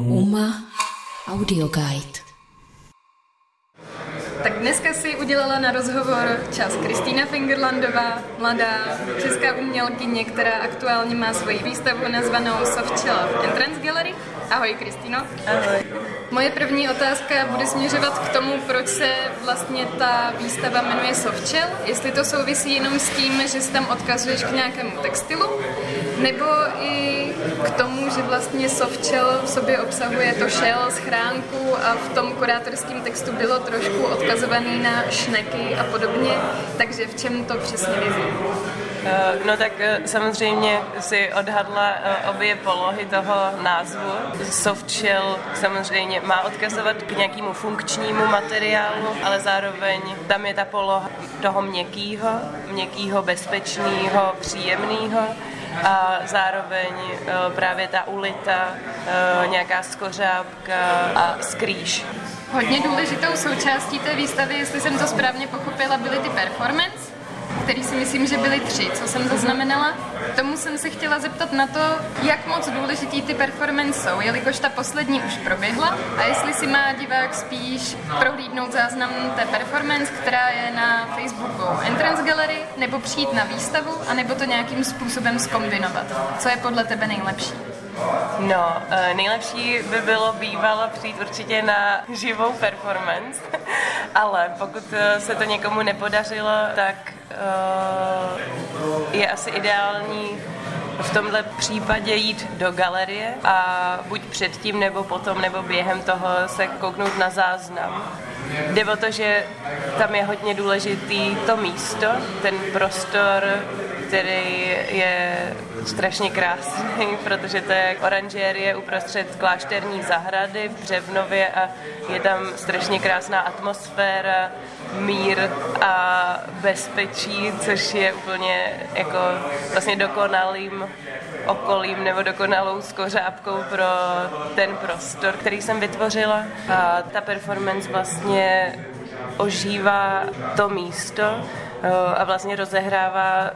Uma Audio Guide. Tak dneska si udělala na rozhovor čas Kristýna Fingerlandová, mladá česká umělkyně, která aktuálně má svoji výstavu nazvanou Soft Chill Entrance Gallery. Ahoj Kristýno. Ahoj. Moje první otázka bude směřovat k tomu, proč se vlastně ta výstava jmenuje Softshell. Jestli to souvisí jenom s tím, že se tam odkazuješ k nějakému textilu, nebo i k tomu, že vlastně Softshell v sobě obsahuje to shell, schránku a v tom kurátorském textu bylo trošku odkazovaný na šneky a podobně, takže v čem to přesně vizí? Eh, no tak eh, samozřejmě si odhadla eh, obě polohy toho názvu. Soft shell samozřejmě má odkazovat k nějakému funkčnímu materiálu, ale zároveň tam je ta poloha toho měkkýho, měkkýho, bezpečného, příjemného a zároveň právě ta ulita, nějaká skořápka a skrýš. Hodně důležitou součástí té výstavy, jestli jsem to správně pochopila, byly ty performance, který si myslím, že byly tři, co jsem zaznamenala. Tomu jsem se chtěla zeptat na to, jak moc důležitý ty performance jsou, jelikož ta poslední už proběhla a jestli si má divák spíš prohlídnout záznam té performance, která je na Facebooku Entrance Gallery, nebo přijít na výstavu, anebo to nějakým způsobem skombinovat. Co je podle tebe nejlepší? No, eh, nejlepší by bylo bývalo přijít určitě na živou performance, ale pokud eh, se to někomu nepodařilo, tak uh, je asi ideální v tomhle případě jít do galerie a buď předtím, nebo potom, nebo během toho se kouknout na záznam. Jde o to, že tam je hodně důležitý to místo, ten prostor, který je strašně krásný, protože to je oranžérie uprostřed klášterní zahrady v Břevnově a je tam strašně krásná atmosféra, mír a bezpečí, což je úplně jako vlastně dokonalým okolím nebo dokonalou skořápkou pro ten prostor, který jsem vytvořila. A ta performance vlastně ožívá to místo a vlastně rozehrává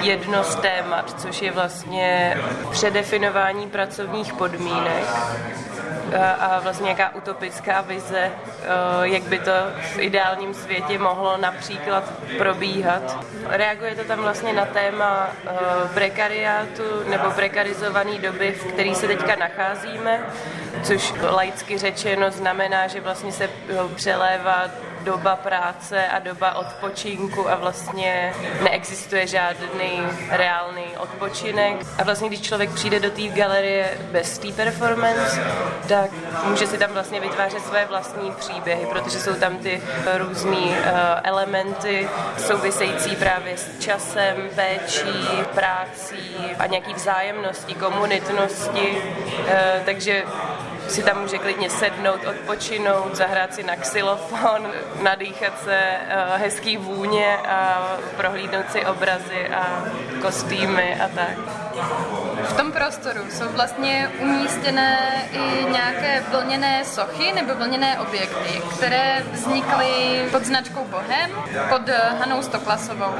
jedno z témat, což je vlastně předefinování pracovních podmínek a vlastně nějaká utopická vize, eh, jak by to v ideálním světě mohlo například probíhat. Reaguje to tam vlastně na téma eh, prekariátu nebo prekarizované doby, v které se teďka nacházíme, což laicky řečeno znamená, že vlastně se eh, přelévá doba práce a doba odpočinku a vlastně neexistuje žádný reálný odpočinek. A vlastně, když člověk přijde do té galerie bez té performance, tak může si tam vlastně vytvářet své vlastní příběhy, protože jsou tam ty různé uh, elementy související právě s časem, péčí, prácí a nějaký vzájemnosti, komunitnosti. Uh, takže si tam může klidně sednout, odpočinout, zahrát si na xylofon, nadýchat se uh, hezký vůně a prohlídnout si obrazy a kostýmy a tak. V tom prostoru jsou vlastně umístěné i nějaké vlněné sochy nebo vlněné objekty, které vznikly pod značkou Bohem, pod Hanou Stoklasovou.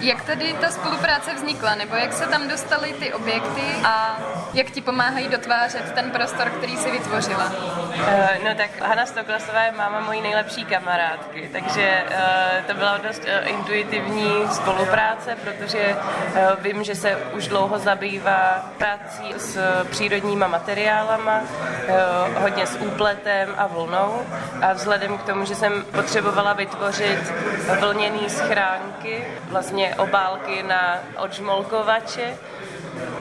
Jak tedy ta spolupráce vznikla, nebo jak se tam dostaly ty objekty a jak ti pomáhají dotvářet ten prostor, který si vytvořila? Uh, no tak Hanna Stoklasová je máma mojí nejlepší kamarádky, takže uh, to byla dost uh, intuitivní spolupráce, protože uh, vím, že se už dlouho zabývá prací s přírodníma materiálama, uh, hodně s úpletem a vlnou a vzhledem k tomu, že jsem potřebovala vytvořit vlněné schránky, vlastně obálky na odžmolkovače.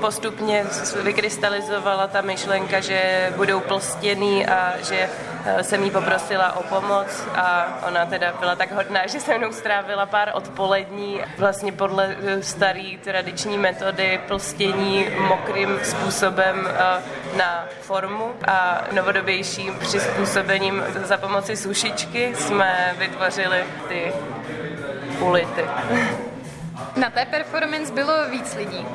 Postupně vykrystalizovala ta myšlenka, že budou plstěný a že eh, jsem jí poprosila o pomoc a ona teda byla tak hodná, že se mnou strávila pár odpolední vlastně podle eh, staré tradiční metody plstění mokrým způsobem eh, na formu a novodobějším přizpůsobením za pomoci sušičky jsme vytvořili ty ulity. Na té performance bylo víc lidí.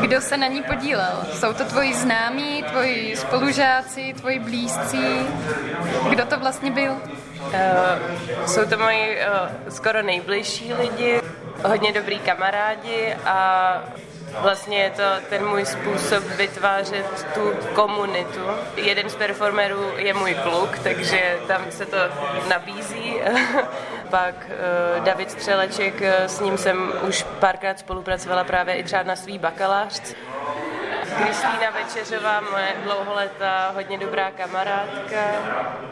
Kdo se na ní podílel? Jsou to tvoji známí, tvoji spolužáci, tvoji blízcí? Kdo to vlastně byl? Uh, jsou to moji uh, skoro nejbližší lidi, hodně dobrý kamarádi a vlastně je to ten můj způsob vytvářet tu komunitu. Jeden z performerů je můj kluk, takže tam se to nabízí. Pak uh, David Střeleček, s ním jsem už párkrát spolupracovala právě i třeba na svý bakalářce. Kristýna Večeřová, moje dlouholetá, hodně dobrá kamarádka.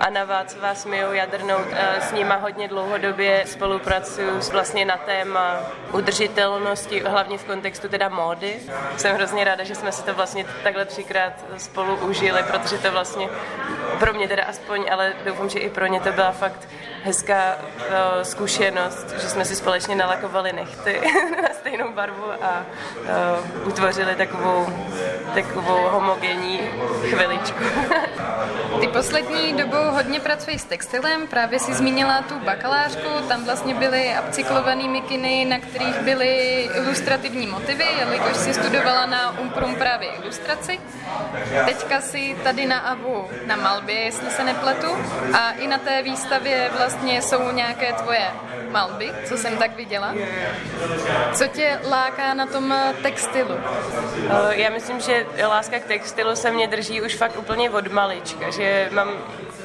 Anna Vácová s Mijou Jadrnou, eh, s nima hodně dlouhodobě spolupracuju vlastně na téma udržitelnosti, hlavně v kontextu teda módy. Jsem hrozně ráda, že jsme si to vlastně takhle třikrát spolu užili, protože to vlastně pro mě teda aspoň, ale doufám, že i pro ně to byla fakt hezká uh, zkušenost, že jsme si společně nalakovali nechty na stejnou barvu a uh, utvořili takovou, takovou homogenní chviličku. Ty poslední dobou hodně pracuji s textilem, právě si zmínila tu bakalářku, tam vlastně byly upcyklované mikiny, na kterých byly ilustrativní motivy, jelikož si studovala na Umprum právě ilustraci. Teďka si tady na AVU na malbě, jestli se nepletu, a i na té výstavě vlastně jsou nějaké tvoje malby, co jsem tak viděla. Co tě láká na tom textilu? Eh, já myslím, že láska k textilu se mě drží už fakt úplně od malička, že mám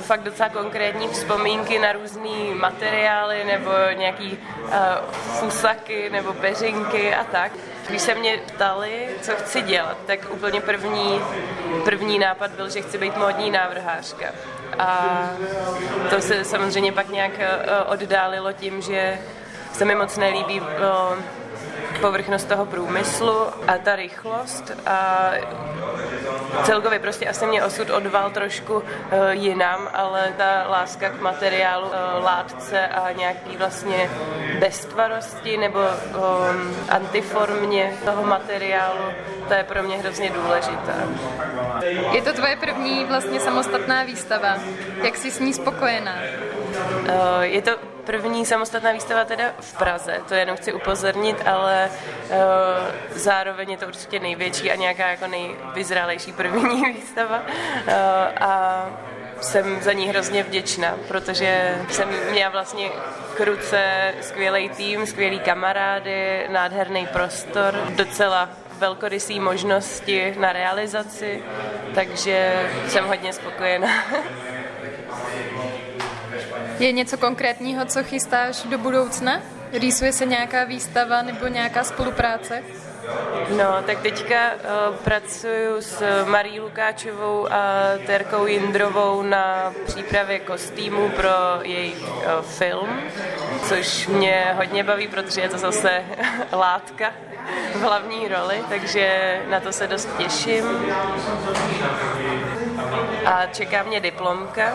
fakt docela konkrétní vzpomínky na různé materiály nebo nějaký uh, fusaky nebo peřinky a tak. Když se mě ptali, co chci dělat, tak úplně první, první nápad byl, že chci být módní návrhářka. A to se samozřejmě pak nějak uh, oddálilo tím, že se mi moc nelíbí uh, povrchnost toho průmyslu a ta rychlost a celkově prostě asi mě osud odval trošku uh, jinam, ale ta láska k materiálu, uh, látce a nějaký vlastně beztvarosti nebo um, antiformě toho materiálu, to je pro mě hrozně důležité. Je to tvoje první vlastně samostatná výstava. Jak jsi s ní spokojená? Uh, je to první samostatná výstava teda v Praze, to jenom chci upozornit, ale uh, zároveň je to určitě největší a nějaká jako nejvyzrálejší první výstava. Uh, a jsem za ní hrozně vděčná, protože jsem měla vlastně kruce skvělý tým, skvělý kamarády, nádherný prostor, docela velkorysý možnosti na realizaci, takže jsem hodně spokojená. Je něco konkrétního, co chystáš do budoucna? Rýsuje se nějaká výstava nebo nějaká spolupráce? No, tak teďka uh, pracuju s Marí Lukáčovou a Terkou Jindrovou na přípravě kostýmů pro jejich uh, film, což mě hodně baví, protože je to zase látka v hlavní roli, takže na to se dost těším. A čeká mě diplomka,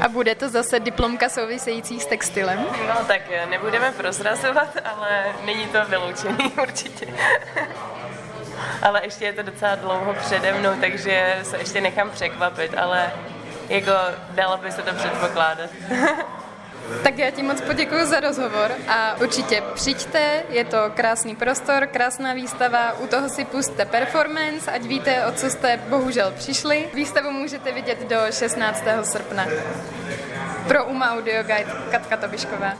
a bude to zase diplomka související s textilem? No tak nebudeme prozrazovat, ale není to vyloučený určitě. ale ještě je to docela dlouho přede mnou, takže se ještě nechám překvapit, ale jako dalo by se to předpokládat. Tak já ti moc poděkuji za rozhovor a určitě přijďte, je to krásný prostor, krásná výstava, u toho si puste performance, ať víte, o co jste bohužel přišli. Výstavu můžete vidět do 16. srpna. Pro UMA Audio Guide Katka Tobišková.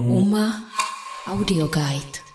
UMA Audio Guide